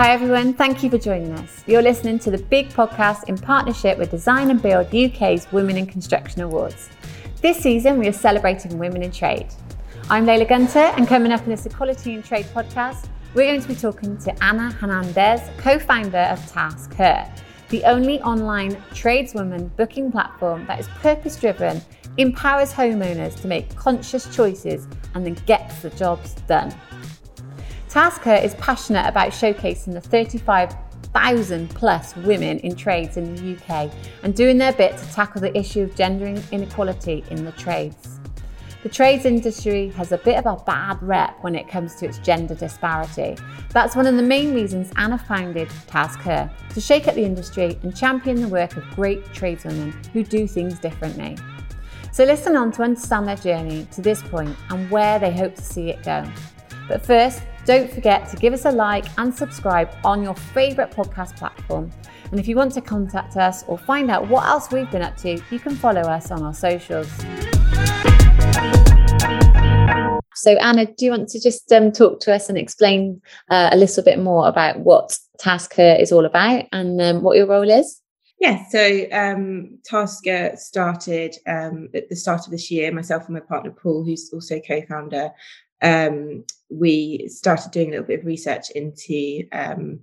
Hi, everyone. Thank you for joining us. You're listening to the Big Podcast in partnership with Design and Build UK's Women in Construction Awards. This season, we are celebrating women in trade. I'm Leila Gunter, and coming up in this Equality in Trade podcast, we're going to be talking to Anna Hernandez, co founder of TaskHer, the only online tradeswoman booking platform that is purpose driven, empowers homeowners to make conscious choices, and then gets the jobs done. TaskHer is passionate about showcasing the 35,000 plus women in trades in the UK and doing their bit to tackle the issue of gender inequality in the trades. The trades industry has a bit of a bad rep when it comes to its gender disparity. That's one of the main reasons Anna founded TaskHer to shake up the industry and champion the work of great tradeswomen who do things differently. So listen on to understand their journey to this point and where they hope to see it go. But first, don't forget to give us a like and subscribe on your favourite podcast platform. And if you want to contact us or find out what else we've been up to, you can follow us on our socials. So, Anna, do you want to just um, talk to us and explain uh, a little bit more about what TaskHer is all about and um, what your role is? Yeah, so um, TaskHer started um, at the start of this year. Myself and my partner Paul, who's also co-founder, um, we started doing a little bit of research into um,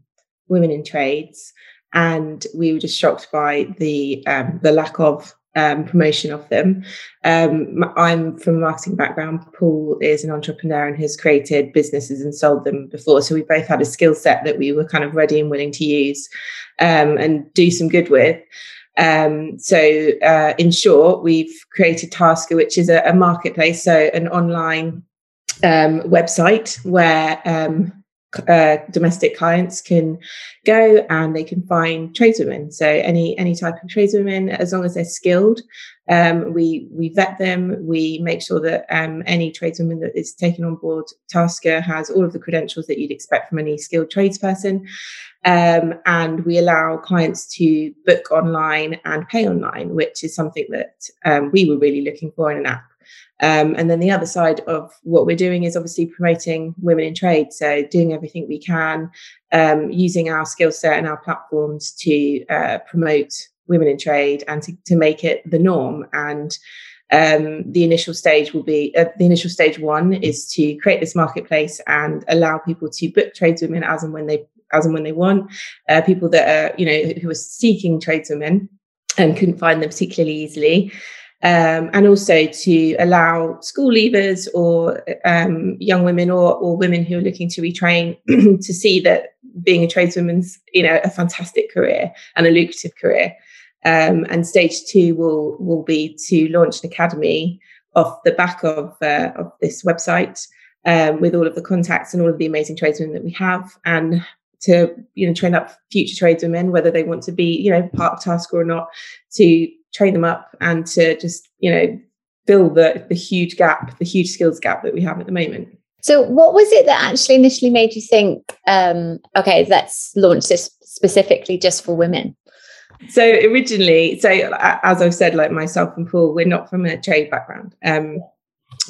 women in trades, and we were just shocked by the um, the lack of um, promotion of them. Um, I'm from a marketing background. Paul is an entrepreneur and has created businesses and sold them before. So we both had a skill set that we were kind of ready and willing to use um, and do some good with. Um, so, uh, in short, we've created TaskHer, which is a, a marketplace, so an online um, website where um, uh, domestic clients can go and they can find tradeswomen. So any any type of tradeswomen, as long as they're skilled, um, we we vet them. We make sure that um, any tradeswoman that is taken on board TaskHer has all of the credentials that you'd expect from any skilled tradesperson. Um, and we allow clients to book online and pay online, which is something that um, we were really looking for in an app. Um, and then the other side of what we're doing is obviously promoting women in trade. So doing everything we can, um, using our skill set and our platforms to uh, promote women in trade and to, to make it the norm. And um, the initial stage will be uh, the initial stage one is to create this marketplace and allow people to book tradeswomen as and when they as and when they want. Uh, people that are you know who are seeking tradeswomen and couldn't find them particularly easily um, and also to allow school leavers or um, young women or, or women who are looking to retrain to see that being a tradeswoman's you know a fantastic career and a lucrative career. Um, and stage two will will be to launch an academy off the back of uh, of this website um, with all of the contacts and all of the amazing tradeswomen that we have and to you know train up future tradeswomen whether they want to be you know part of task or not to train them up and to just you know fill the the huge gap the huge skills gap that we have at the moment. So what was it that actually initially made you think um, okay let's launch this specifically just for women? So originally so as i've said like myself and paul we're not from a trade background. Um,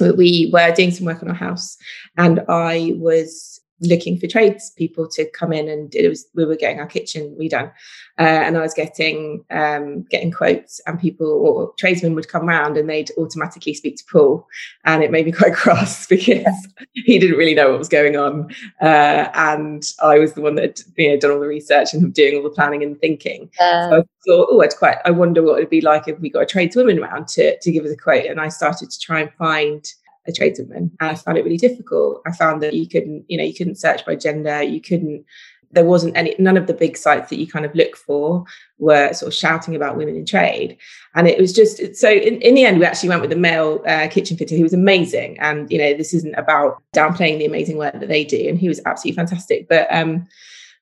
we were doing some work on our house and i was looking for tradespeople to come in and it was we were getting our kitchen redone. Uh, and I was getting um, getting quotes and people or tradesmen would come round and they'd automatically speak to Paul. And it made me quite cross because he didn't really know what was going on. Uh, and I was the one that you know done all the research and doing all the planning and thinking. Uh, so I thought oh it's quite I wonder what it'd be like if we got a tradeswoman around to, to give us a quote. And I started to try and find a tradeswoman. And I found it really difficult. I found that you couldn't, you know, you couldn't search by gender, you couldn't there wasn't any none of the big sites that you kind of look for were sort of shouting about women in trade. And it was just so in, in the end we actually went with a male uh, kitchen fitter who was amazing. And you know this isn't about downplaying the amazing work that they do. And he was absolutely fantastic. But um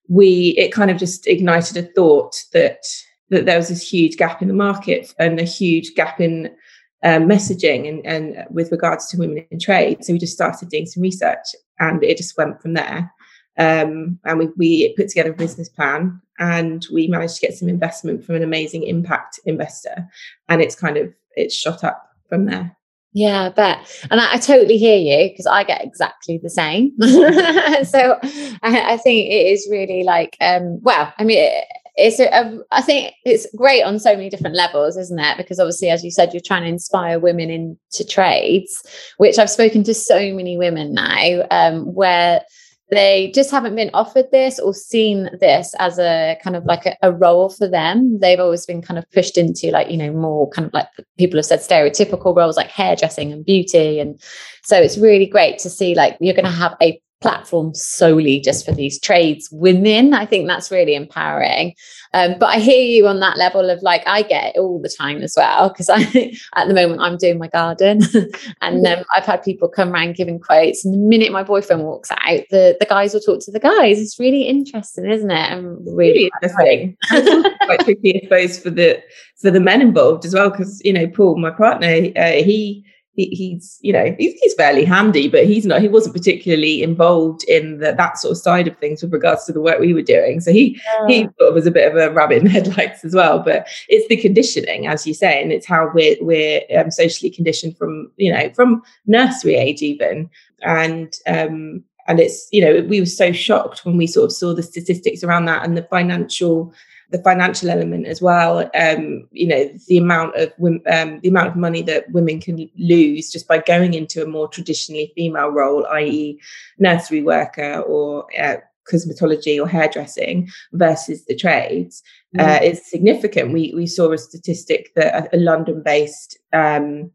we it kind of just ignited a thought that that there was this huge gap in the market and a huge gap in um, messaging and, and with regards to women in trade. So we just started doing some research and it just went from there. Um, and we, we put together a business plan and we managed to get some investment from an amazing impact investor. And it's kind of, it's shot up from there. Yeah, I bet. And I, I totally hear you because I get exactly the same. so I, I, think it is really like, um, well, I mean, it, it's a, a, I think it's great on so many different levels, isn't it? Because obviously, as you said, you're trying to inspire women into trades, which I've spoken to so many women now, um, where they just haven't been offered this or seen this as a kind of like a, a, role for them. They've always been kind of pushed into like, you know, more kind of like people have said stereotypical roles like hairdressing and beauty. And so it's really great to see like you're going to have a platform solely just for these trades women. I think that's really empowering. Um, but I hear you on that level of like, I get it all the time as well. Because I, at the moment, I'm doing my garden and um, I've had people come around giving quotes. And the minute my boyfriend walks out, the, the guys will talk to the guys. It's really interesting, isn't it? And really, really interesting. quite tricky, I suppose, for the, for the men involved as well. Because, you know, Paul, my partner, uh, he, he, he's you know he's, he's fairly handy but he's not he wasn't particularly involved in the, that sort of side of things with regards to the work we were doing so he yeah. he sort of was a bit of a rabbit in headlights as well but it's the conditioning as you say and it's how we're we're um, socially conditioned from you know from nursery age even and um and it's you know we were so shocked when we sort of saw the statistics around that and the financial the financial element as well. Um, you know, the amount of um, the amount of money that women can lose just by going into a more traditionally female role, i.e., nursery worker or uh, cosmetology or hairdressing versus the trades mm. uh, is significant. We we saw a statistic that a, a London-based um,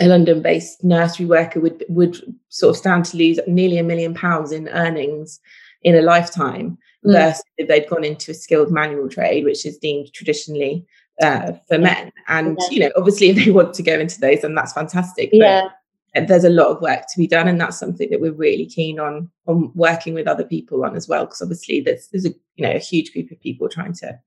a London-based nursery worker would would sort of stand to lose nearly a million pounds in earnings in a lifetime mm. versus if they'd gone into a skilled manual trade, which is deemed traditionally uh, for men. And yeah. you know, obviously, if they want to go into those, then that's fantastic. But yeah. There's a lot of work to be done, and that's something that we're really keen on on working with other people on as well. Because obviously, there's there's a you know a huge group of people trying to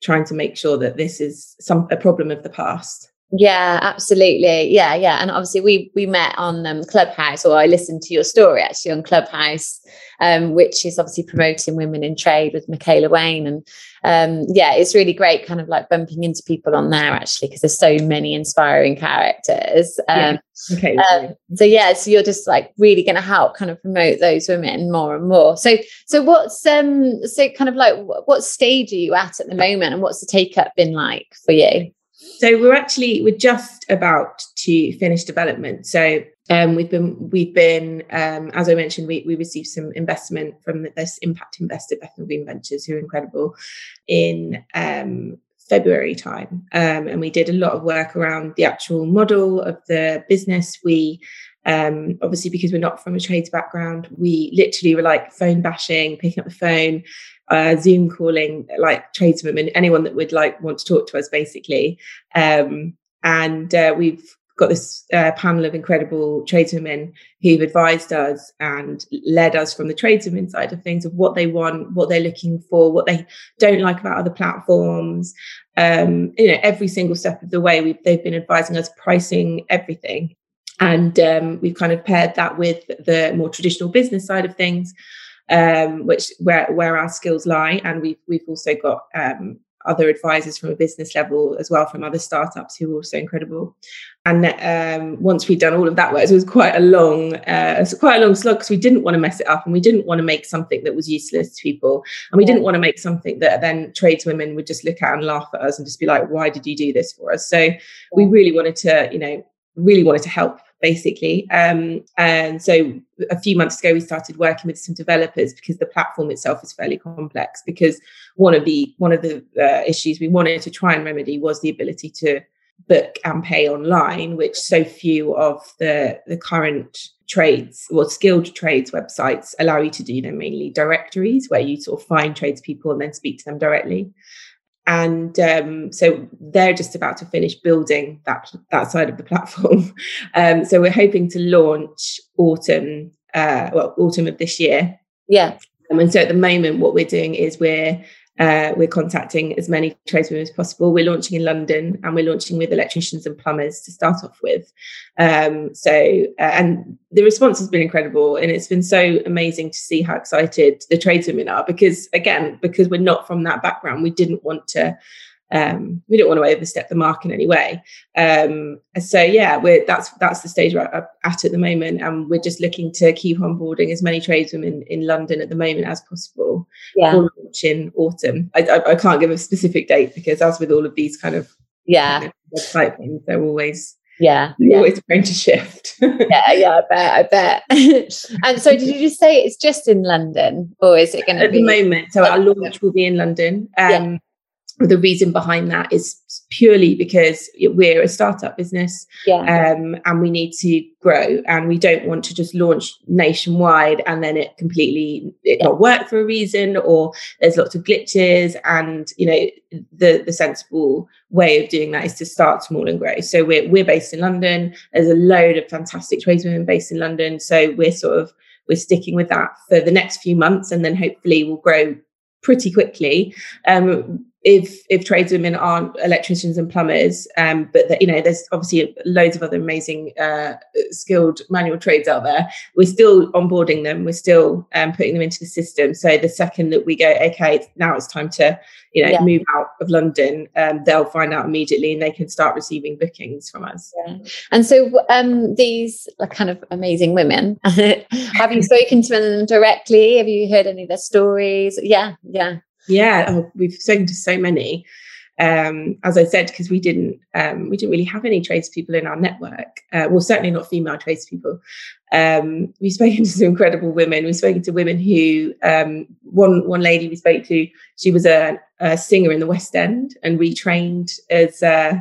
trying to make sure that this is some a problem of the past. Yeah, absolutely. Yeah, yeah. And obviously we we met on um, Clubhouse, or I listened to your story actually on Clubhouse, um, which is obviously promoting women in trade with Michaela Wayne. And um, yeah, it's really great kind of like bumping into people on there actually, because there's so many inspiring characters. Um, yeah. Okay. Um, so yeah, so you're just like really going to help kind of promote those women more and more. So so what's um so kind of like what stage are you at at the moment, and what's the take up been like for you? So we're actually we're just about to finish development. So um, we've been we've been um, as I mentioned we we received some investment from this impact investor Bethnal Green Ventures who are incredible in um, February time, um, and we did a lot of work around the actual model of the business. We um, obviously because we're not from a trades background, we literally were like phone bashing, picking up the phone, uh, Zoom calling like tradeswomen, anyone that would like want to talk to us, basically. Um, and uh, we've got this uh, panel of incredible tradeswomen who've advised us and led us from the tradeswomen side of things of what they want, what they're looking for, what they don't like about other platforms. Um, you know, every single step of the way, they've been advising us pricing everything. And um, we've kind of paired that with the more traditional business side of things um, which where where our skills lie, and we've we've also got um, other advisors from a business level as well from other startups who are also incredible. And um, once we'd done all of that work, it was quite a long, uh, it was quite a long slog because we didn't want to mess it up and we didn't want to make something that was useless to people, and we didn't want to make something that then tradeswomen would just look at and laugh at us and just be like, "Why did you do this for us?" So we really wanted to, you know, really wanted to help basically. Um, and so a few months ago, we started working with some developers because the platform itself is fairly complex. Because one of the one of the uh, issues we wanted to try and remedy was the ability to book and pay online, which so few of the the current trades or skilled trades websites allow you to do. They're mainly directories where you sort of find tradespeople and then speak to them directly and um, so they're just about to finish building that that side of the platform. Um, so we're hoping to launch autumn, uh, well, autumn of this year. Yeah. Um, and so at the moment, what we're doing is we're uh, we're contacting as many tradesmen as possible. We're launching in London and we're launching with electricians and plumbers to start off with. Um, so, uh, and the response has been incredible. And it's been so amazing to see how excited the tradeswomen are because, again, because we're not from that background, we didn't want to um, we don't want to overstep the mark in any way. Um, so yeah, we're that's that's the stage we're at at the moment, and we're just looking to keep onboarding as many tradeswomen in London at the moment as possible. Yeah, for launch in autumn. I, I, I, can't give a specific date because, as with all of these kind of yeah website things, they're always yeah, yeah. always going to shift. yeah, yeah, I bet, I bet. and so, did you just say it's just in London, or is it going to at be- the moment? So our launch will be in London. Um, yeah the reason behind that is purely because we're a startup business yeah. um, and we need to grow and we don't want to just launch nationwide and then it completely it yeah. not work for a reason or there's lots of glitches and you know the the sensible way of doing that is to start small and grow so we're we're based in london there's a load of fantastic tradeswomen based in london so we're sort of we're sticking with that for the next few months and then hopefully we'll grow pretty quickly um, if if tradeswomen aren't electricians and plumbers um, but that you know there's obviously loads of other amazing uh, skilled manual trades out there we're still onboarding them we're still um, putting them into the system. So the second that we go okay now it's time to you know yeah. move out of london um, they'll find out immediately and they can start receiving bookings from us. Yeah. and so um, these are kind of amazing women. Have you spoken to them directly? Have you heard any of their stories? Yeah yeah yeah, oh, we've spoken to so many. Um, as I said, because we didn't um, we didn't really have any tradespeople in our network. Uh, well, certainly not female tradespeople. Um, we've spoken to some incredible women. We've spoken to women who um, one one lady we spoke to. She was a, a singer in the West End and retrained as. Uh,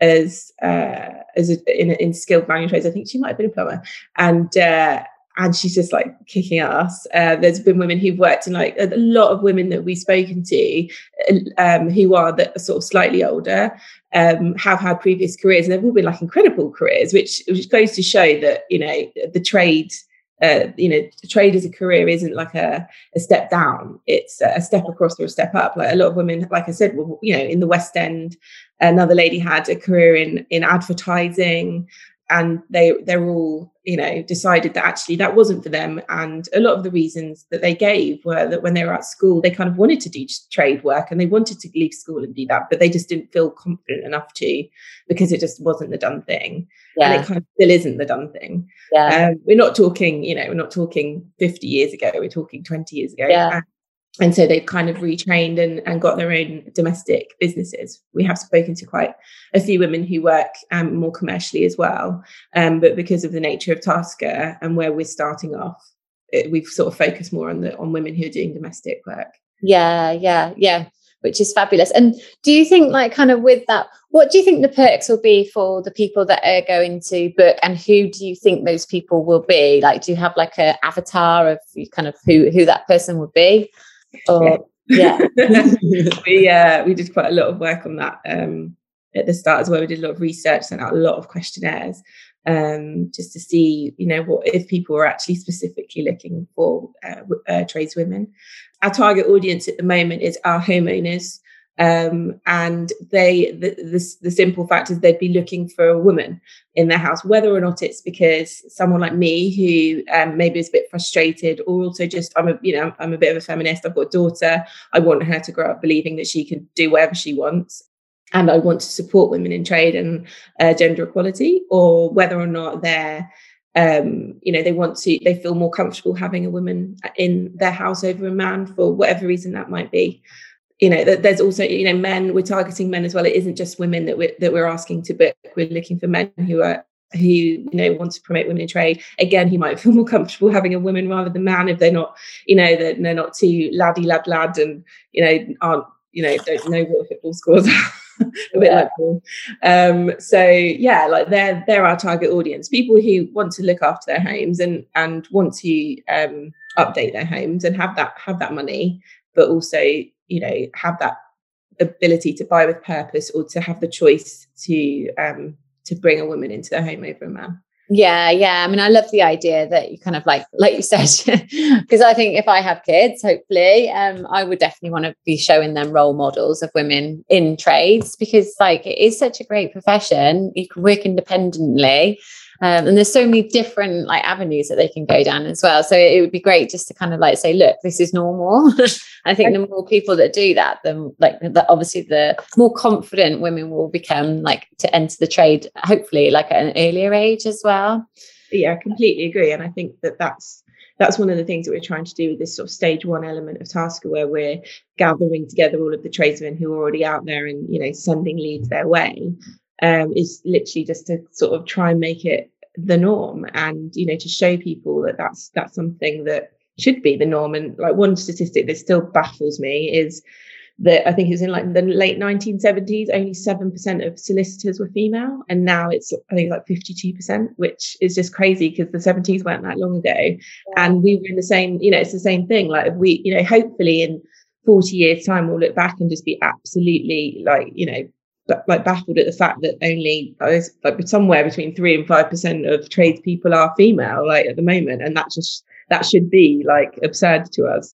as uh, as a, in, in skilled manual trades, I think she might have been a plumber, and uh, and she's just like kicking ass. Uh, there's been women who've worked in like a lot of women that we've spoken to um, who are the, sort of slightly older um, have had previous careers and they've all been like incredible careers, which which goes to show that you know the trade. Uh, you know, trade as a career isn't like a, a step down; it's a step across or a step up. Like a lot of women, like I said, well, you know, in the West End, another lady had a career in in advertising and they they're all you know decided that actually that wasn't for them. And a lot of the reasons that they gave were that when they were at school they kind of wanted to do trade work and they wanted to leave school and do that but they just didn't feel confident enough to because it just wasn't the done thing. Yeah. and it kind of still isn't the done thing. Yeah. Um, we're not talking you know we're not talking 50 years ago we're talking 20 years ago. Yeah and so they've kind of retrained and, and got their own domestic businesses. We have spoken to quite a few women who work um, more commercially as well, um, but because of the nature of TaskHer and where we're starting off, it, we've sort of focused more on the on women who are doing domestic work. Yeah, yeah, yeah, which is fabulous. And do you think, like, kind of with that, what do you think the perks will be for the people that are going to book, and who do you think those people will be? Like, do you have like a avatar of kind of who who that person would be? Oh, yeah. we uh, we did quite a lot of work on that um, at the start as well. We did a lot of research, sent out a lot of questionnaires um, just to see, you know, what if people were actually specifically looking for uh, uh, tradeswomen. Our target audience at the moment is our homeowners um, and they the, the, the simple fact is they'd be looking for a woman in their house whether or not it's because someone like me who um, maybe is a bit frustrated or also just i'm a you know i'm a bit of a feminist i've got a daughter i want her to grow up believing that she can do whatever she wants and i want to support women in trade and uh, gender equality or whether or not they're um, you know, they want to, they feel more comfortable having a woman in their house over a man for whatever reason that might be you know there's also you know men we're targeting men as well it isn't just women that we're that we're asking to book we're looking for men who are who you know want to promote women in trade again he might feel more comfortable having a woman rather than man if they're not you know they're, they're not too laddie lad lad and you know aren't you know don't know what football scores are a bit yeah. like. Um, so yeah, like they're they're our target audience. People who want to look after their homes and and want to um, update their homes and have that have that money, but also you know have that ability to buy with purpose or to have the choice to um to bring a woman into their home over a man. Yeah yeah. I mean i love the idea that you kind of like like you said because i think if i have kids hopefully um i would definitely want to be showing them role models of women in trades because like it is such a great profession. You can work independently Um, and there's so many different like avenues that they can go down as well. So it would be great just to kind of like say, look, this is normal. I think the more people that do that, then like the, obviously the more confident women will become like to enter the trade, hopefully like at an earlier age as well. Yeah, I completely agree. And I think that that's that's one of the things that we're trying to do with this sort of stage one element of TaskHer, where we're gathering together all of the tradesmen who are already out there and you know sending leads their way. Um, is literally just to sort of try and make it the norm, and you know to show people that that's that's something that should be the norm. And like one statistic that still baffles me is that I think it was in like the late 1970s, only 7% of solicitors were female. And now it's, I think, like 52%, which is just crazy because the 70s weren't that long ago. Yeah. And we were in the same, you know, it's the same thing. Like, we, you know, hopefully in 40 years' time, we'll look back and just be absolutely like, you know, like baffled at the fact that only like somewhere between three and five percent of tradespeople are female, like at the moment, and that just that should be like absurd to us.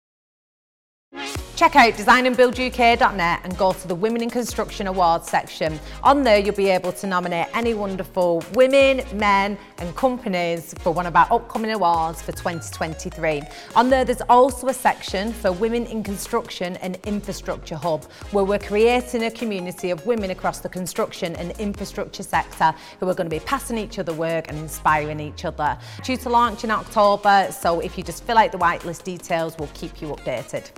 Check out designandbuilduk.net and go to the Women in Construction Awards section. On there, you'll be able to nominate any wonderful women, men, and companies for one of our upcoming awards for 2023. On there, there's also a section for Women in Construction and Infrastructure Hub, where we're creating a community of women across the construction and infrastructure sector who are going to be passing each other work and inspiring each other. Due to launch in October, so if you just fill out the whitelist details, we'll keep you updated.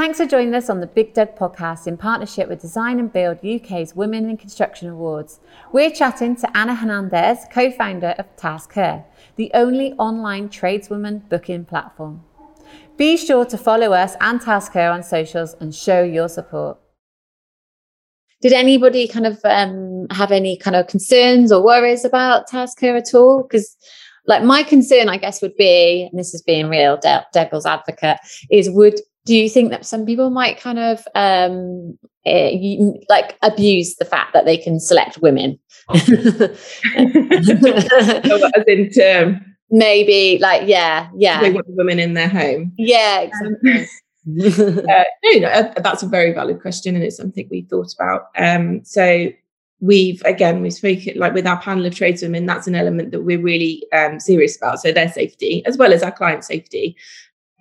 Thanks for joining us on the Big Doug podcast in partnership with Design and Build UK's Women in Construction Awards. We're chatting to Anna Hernandez, co founder of TaskHer, the only online tradeswoman booking platform. Be sure to follow us and TaskHer on socials and show your support. Did anybody kind of um, have any kind of concerns or worries about TaskHer at all? Because like my concern, I guess, would be, and this is being real de- devil's advocate, is would do you think that some people might kind of um, uh, you, like abuse the fact that they can select women? As in term. Maybe like yeah, yeah. They want women in their home. Yeah, exactly. uh, no, no, uh, that's a very valid question, and it's something we thought about. Um, so we've again we've spoken like with our panel of tradeswomen. That's an element that we're really um, serious about. So their safety as well as our client safety.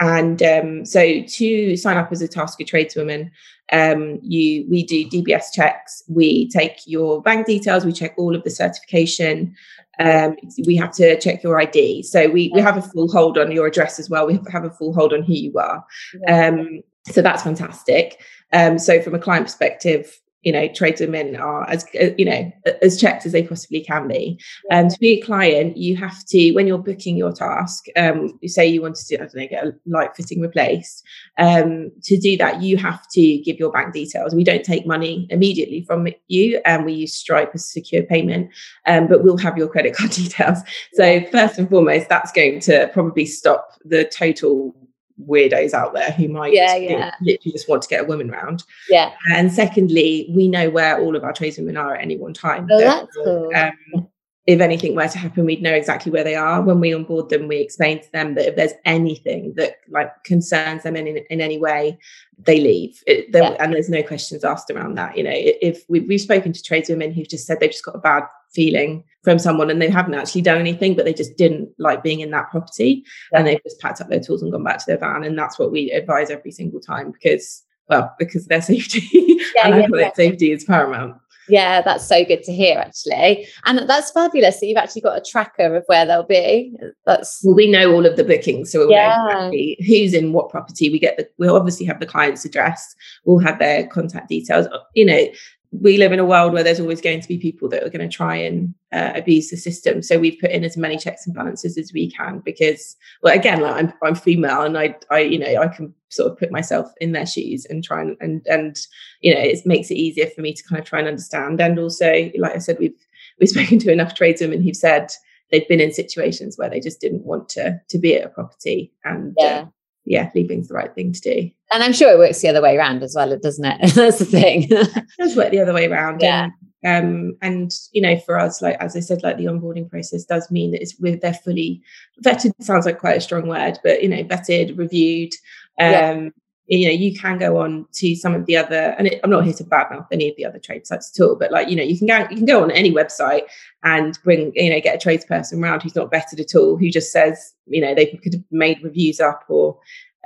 And um, so to sign up as a TaskHer tradeswoman, um, you we do DBS checks. We take your bank details. We check all of the certification. Um, we have to check your ID. So we, we have a full hold on your address as well. We have a full hold on who you are. Um, so that's fantastic. Um, so from a client perspective, you know tradeswomen are as uh, you know as checked as they possibly can be. And um, to be a client you have to when you're booking your task um you say you want to i don't know get a light fitting replaced um to do that you have to give your bank details. We don't take money immediately from you and we use stripe as secure payment um but we'll have your credit card details. So first and foremost that's going to probably stop the total weirdos out there who might yeah, yeah. literally just want to get a woman round. Yeah. And secondly, we know where all of our tradeswomen are at any one time. Oh, that's cool. Um, if anything were to happen, we'd know exactly where they are. When we onboard them, we explain to them that if there's anything that like concerns them in, in, in any way, they leave. It, yeah. And there's no questions asked around that. You know, if we, we've spoken to tradeswomen who've just said they've just got a bad feeling from someone and they haven't actually done anything, but they just didn't like being in that property yeah. and they've just packed up their tools and gone back to their van. And that's what we advise every single time because, well, because their safety yeah, and yeah, safety is paramount. Yeah, that's so good to hear, actually. And that's fabulous that you've actually got a tracker of where they'll be. That's well, we know all of the bookings, so we'll yeah. know exactly who's in what property. We get the we'll obviously have the client's address, we'll have their contact details. You know, we live in a world where there's always going to be people that are going to try and uh, abuse the system. So we've put in as many checks and balances as we can because, well, again, like I'm, I'm female and I, I, you know, I can sort of put myself in their shoes and try and, and, and, you know, it makes it easier for me to kind of try and understand. And also, like I said, we've, we've spoken to enough tradeswomen who've said they've been in situations where they just didn't want to, to be at a property and, uh, yeah. Uh, yeah, leaving's the right thing to do. And I'm sure it works the other way around as well, doesn't it? That's the thing. it does work the other way around. Yeah. And, um, and you know, for us, like as I said, like the onboarding process does mean that it's with they're fully vetted. Sounds like quite a strong word, but you know, vetted, reviewed. Um, yeah you know you can go on to some of the other and it, i'm not here to badmouth any of the other trade sites at all but like you know you can go you can go on any website and bring you know get a tradesperson around who's not vetted at all who just says you know they could have made reviews up or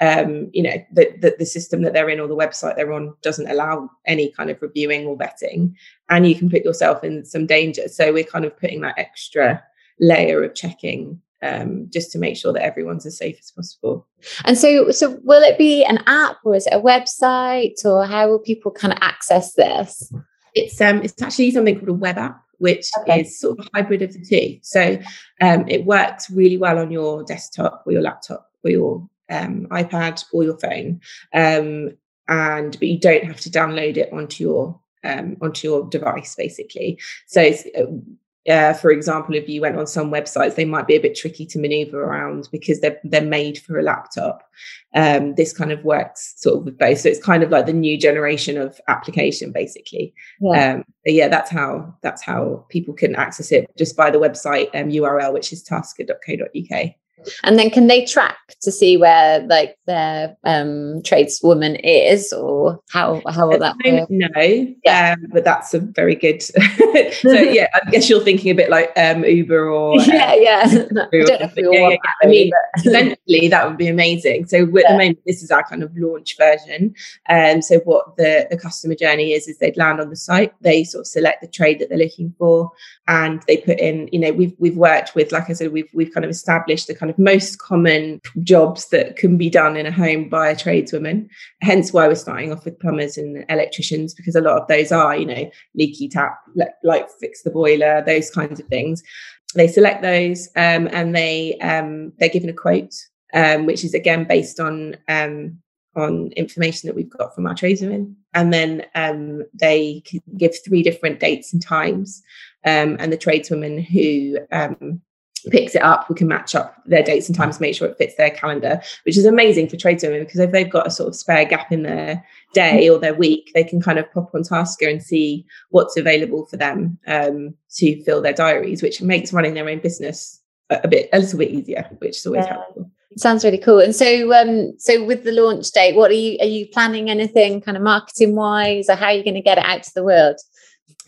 um, you know that the, the system that they're in or the website they're on doesn't allow any kind of reviewing or vetting and you can put yourself in some danger. So we're kind of putting that extra layer of checking um, just to make sure that everyone's as safe as possible. And so, so will it be an app or is it a website, or how will people kind of access this? It's um, it's actually something called a web app, which okay. is sort of a hybrid of the two. So um, it works really well on your desktop or your laptop or your um, iPad or your phone, um, and but you don't have to download it onto your um, onto your device basically. So uh, for example, if you went on some websites, they might be a bit tricky to maneuver around because they're they're made for a laptop. Um, this kind of works sort of with both, so it's kind of like the new generation of application, basically. Yeah. Um, yeah, that's how that's how people can access it just by the website um, URL, which is taskher.co.uk. And then can they track to see where like their um, tradeswoman is or how how will that work? No, yeah. Um, but that's a very good. so yeah, I guess you're thinking a bit like um, Uber or um, yeah, yeah. yeah, yeah, yeah. I mean, eventually that would be amazing. So at the moment, this is our kind of launch version. And um, so what the the customer journey is is they'd land on the site, they sort of select the trade that they're looking for, and they put in. You know, we've we've worked with, like I said, we've we've kind of established the kind of most common jobs that can be done in a home by a tradeswoman. Hence why we're starting off with plumbers and electricians, because a lot of those are, you know, leaky tap, like fix the boiler, those kinds of things. They select those um, and they um, they're given a quote, um, which is again based on um, on information that we've got from our tradeswomen. And then um, they give three different dates and times. Um, and the tradeswoman who um, picks it up, we can match up their dates and times, make sure it fits their calendar, which is amazing for tradeswomen because if they've got a sort of spare gap in their day or their week, they can kind of pop on TaskHer and see what's available for them um, to fill their diaries, which makes running their own business a, a bit a little bit easier, which is always yeah. helpful. Sounds really cool. And so, um, so with the launch date, what are you are you planning anything kind of marketing wise, or how are you going to get it out to the world?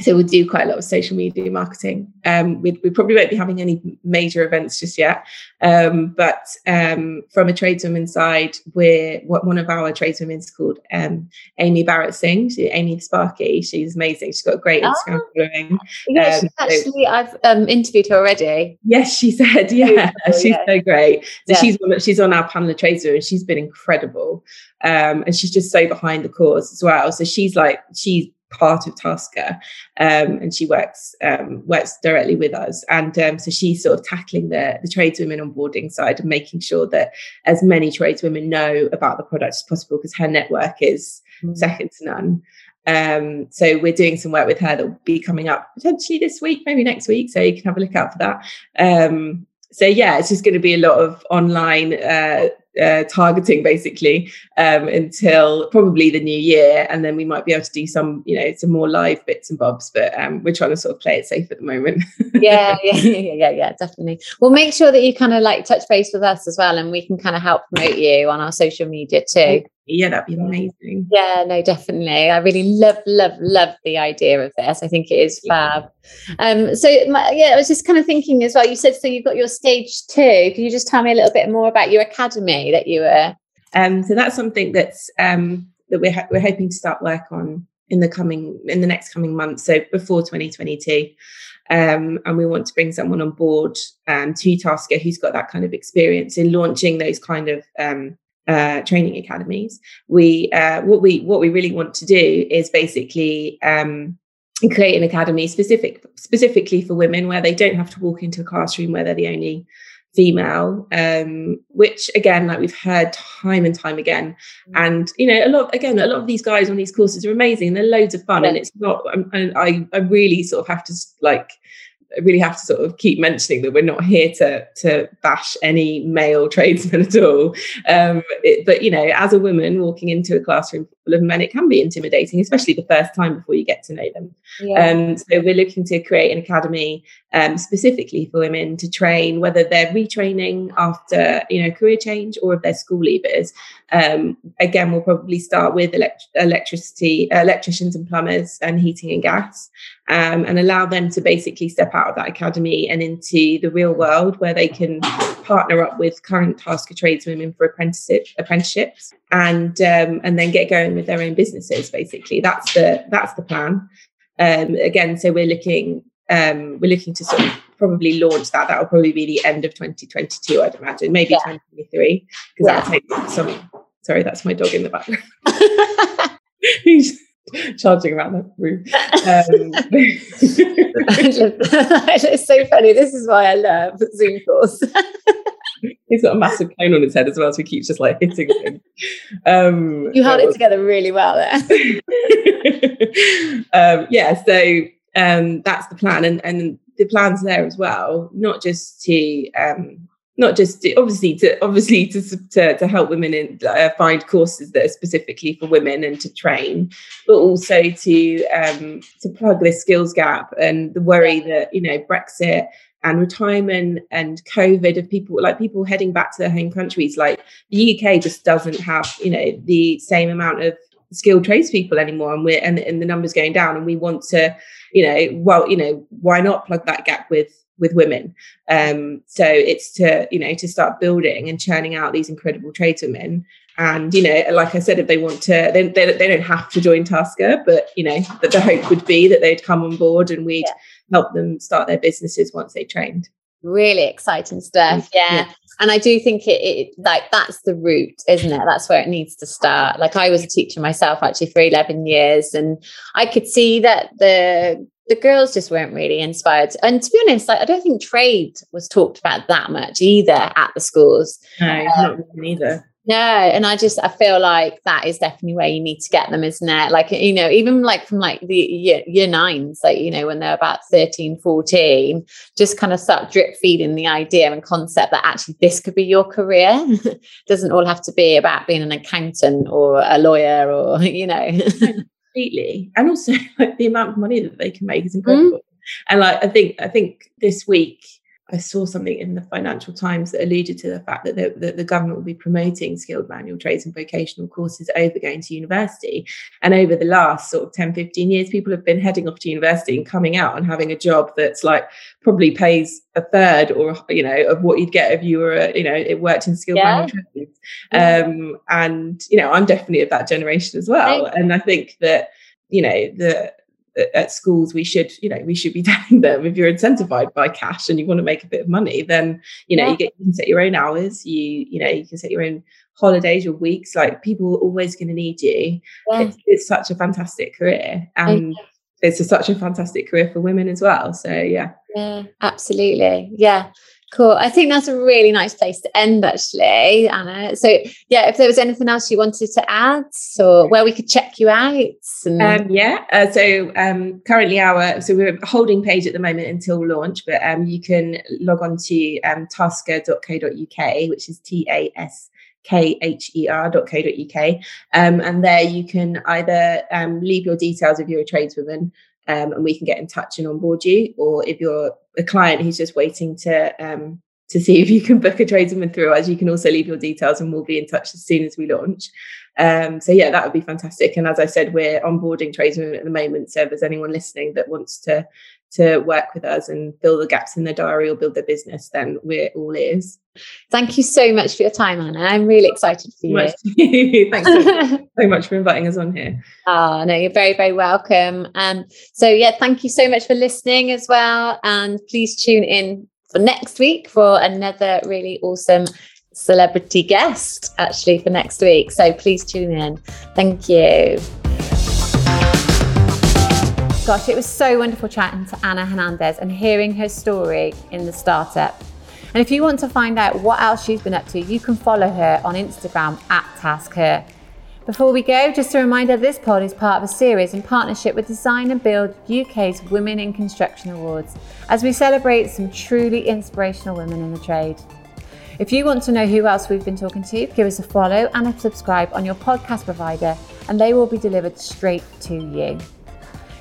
So we'll do quite a lot of social media marketing. Um, we, we, probably won't be having any major events just yet, um, but um, from a tradeswoman side, we're what one of our tradeswomen is called um, Amy Barrett Singh. She, Amy Sparky. She's amazing. She's got a great Instagram oh, following. Yeah, um, actually, so, I've um, interviewed her already. Yes, she said. Yeah, she's yeah. so great. So yeah. she's one, she's on our panel of tradeswomen, and she's been incredible. and she's just so behind the cause as well. So she's like she's part of TaskHer, um, and she works um, works directly with us. And um, so she's sort of tackling the the tradeswomen onboarding side and making sure that as many tradeswomen know about the product as possible because her network is mm. second to none. Um, so we're doing some work with her that will be coming up potentially this week, maybe next week. So you can have a look out for that. Um, so yeah, it's just going to be a lot of online uh, uh, targeting basically um, until probably the new year, and then we might be able to do some, you know, some more live bits and bobs. But um, we're trying to sort of play it safe at the moment. yeah, yeah, yeah, yeah, yeah, definitely. Well, make sure that you kind of like touch base with us as well, and we can kind of help promote you on our social media too. Yeah, that'd be amazing. Yeah, no, definitely. I really love, love, love the idea of this. I think it is fab. Um, so my, yeah, I was just kind of thinking as well. You said so you've got your stage two. Can you just tell me a little bit more about your academy that you were? Um, so that's something that's um, that we're ha- we're hoping to start work on in the coming in the next coming months. So before 2022. Um, and we want to bring someone on board um, to TaskHer who's got that kind of experience in launching those kind of um, uh, training academies. We uh, what we what we really want to do is basically um, create an academy specific specifically for women where they don't have to walk into a classroom where they're the only female um, which again like we've heard time and time again mm. and you know a lot again a lot of these guys on these courses are amazing they're loads of fun yeah. and it's not and I, I really sort of have to like really have to sort of keep mentioning that we're not here to to bash any male tradesmen at all. Um, it, but you know, as a woman walking into a classroom full of men, it can be intimidating, especially the first time before you get to know them. Yeah. Um, so we're looking to create an academy um, specifically for women to train, whether they're retraining after you know career change or if they're school leavers. Um, again, we'll probably start with elect- electricity, uh, electricians and plumbers, and heating and gas, um, and allow them to basically step out of that academy and into the real world where they can partner up with current TaskHer tradeswomen for apprenticeship apprenticeships and um, and then get going with their own businesses. Basically, that's the that's the plan. Um, again, so we're looking um, we're looking to sort of probably launch that. That will probably be the end of 2022, I'd imagine, maybe yeah. 2023, because yeah. that'll take some. Sorry, that's my dog in the background. Charging around the room. Um, it's so funny. This is why I love Zoom calls. He's got a massive cone on his head as well, so he keeps just like hitting things. Um, you held it together really well there. um, yeah, so um, that's the plan, and and the plans there as well, not just to um, not just to, obviously to obviously to, to, to help women in, uh, find courses that are specifically for women and to train, but also to um, to plug this skills gap and the worry that you know Brexit and retirement and COVID of people like people heading back to their home countries. Like the UK just doesn't have you know the same amount of skilled tradespeople anymore, and we're and, and the numbers going down, and we want to you know well you know why not plug that gap with with women. Um, so it's to you know to start building and churning out these incredible tradeswomen. And you know, like I said, if they want to, they, they, they don't have to join TaskHer, but you know, that the hope would be that they'd come on board and we'd yeah. help them start their businesses once they trained. Really exciting stuff, yeah. yeah. And I do think it, it like that's the route, isn't it? That's where it needs to start. Like I was a teacher myself actually for 11 years, and I could see that the the girls just weren't really inspired. And to be honest, like I don't think trade was talked about that much either at the schools. No, um, not either. No, and I just I feel like that is definitely where you need to get them, isn't it? Like you know, even like from like the year, year nines, like you know, when they're about 13, 14, just kind of start drip feeding the idea and concept that actually this could be your career. Doesn't all have to be about being an accountant or a lawyer or you know completely. And also like the amount of money that they can make is incredible. Mm. And like I think I think this week I saw something in the Financial Times that alluded to the fact that the, that the government will be promoting skilled manual trades and vocational courses over going to university. And over the last sort of 10, 15 years, people have been heading off to university and coming out and having a job that's like probably pays a third or, you know, of what you'd get if you were, a, you know, it worked in skilled yeah. manual trades. Um, and, you know, I'm definitely of that generation as well. And I think that, you know, the, at schools we should you know we should be telling them if you're incentivized by cash and you want to make a bit of money then you know yeah. you get you can set your own hours you you know you can set your own holidays your weeks like people are always going to need you. Yeah. it's, it's, such a fantastic career and it's a, such a fantastic career for women as well so yeah. Yeah absolutely. Yeah Cool. I think that's a really nice place to end, actually, Anna. So, yeah, if there was anything else you wanted to add, or where we could check you out. And... Um, yeah. Uh, so, um, currently, our so we're holding page at the moment until launch, but um, you can log on to um, taskher.co.uk, which is T A S K-H-E-R.co.uk. Um, and there you can either um, leave your details if you're a tradeswoman um, and we can get in touch and onboard you. Or if you're a client who's just waiting to um, to see if you can book a tradesman through us, you can also leave your details and we'll be in touch as soon as we launch. Um, so yeah, that would be fantastic. And as I said, we're onboarding tradesmen at the moment. So if there's anyone listening that wants to to work with us and fill the gaps in their diary or build their business, then we're all ears. Thank you so much for your time, Anna. I'm really excited for you. Thanks so, so, much for inviting us on here. Oh, no, you're very, very welcome. Um, so, yeah, thank you so much for listening as well. And please tune in for next week for another really awesome celebrity guest, actually, for next week. So, please tune in. Thank you. Gosh, it was so wonderful chatting to Anna Hernandez and hearing her story in the startup. And if you want to find out what else she's been up to, you can follow her on Instagram at TaskHer. Before we go, just a reminder this pod is part of a series in partnership with Design and Build UK's Women in Construction Awards as we celebrate some truly inspirational women in the trade. If you want to know who else we've been talking to, give us a follow and a subscribe on your podcast provider, and they will be delivered straight to you.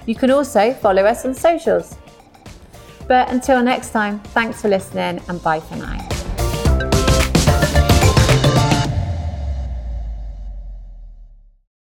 You can also follow us on socials. But until next time, thanks for listening and bye for now.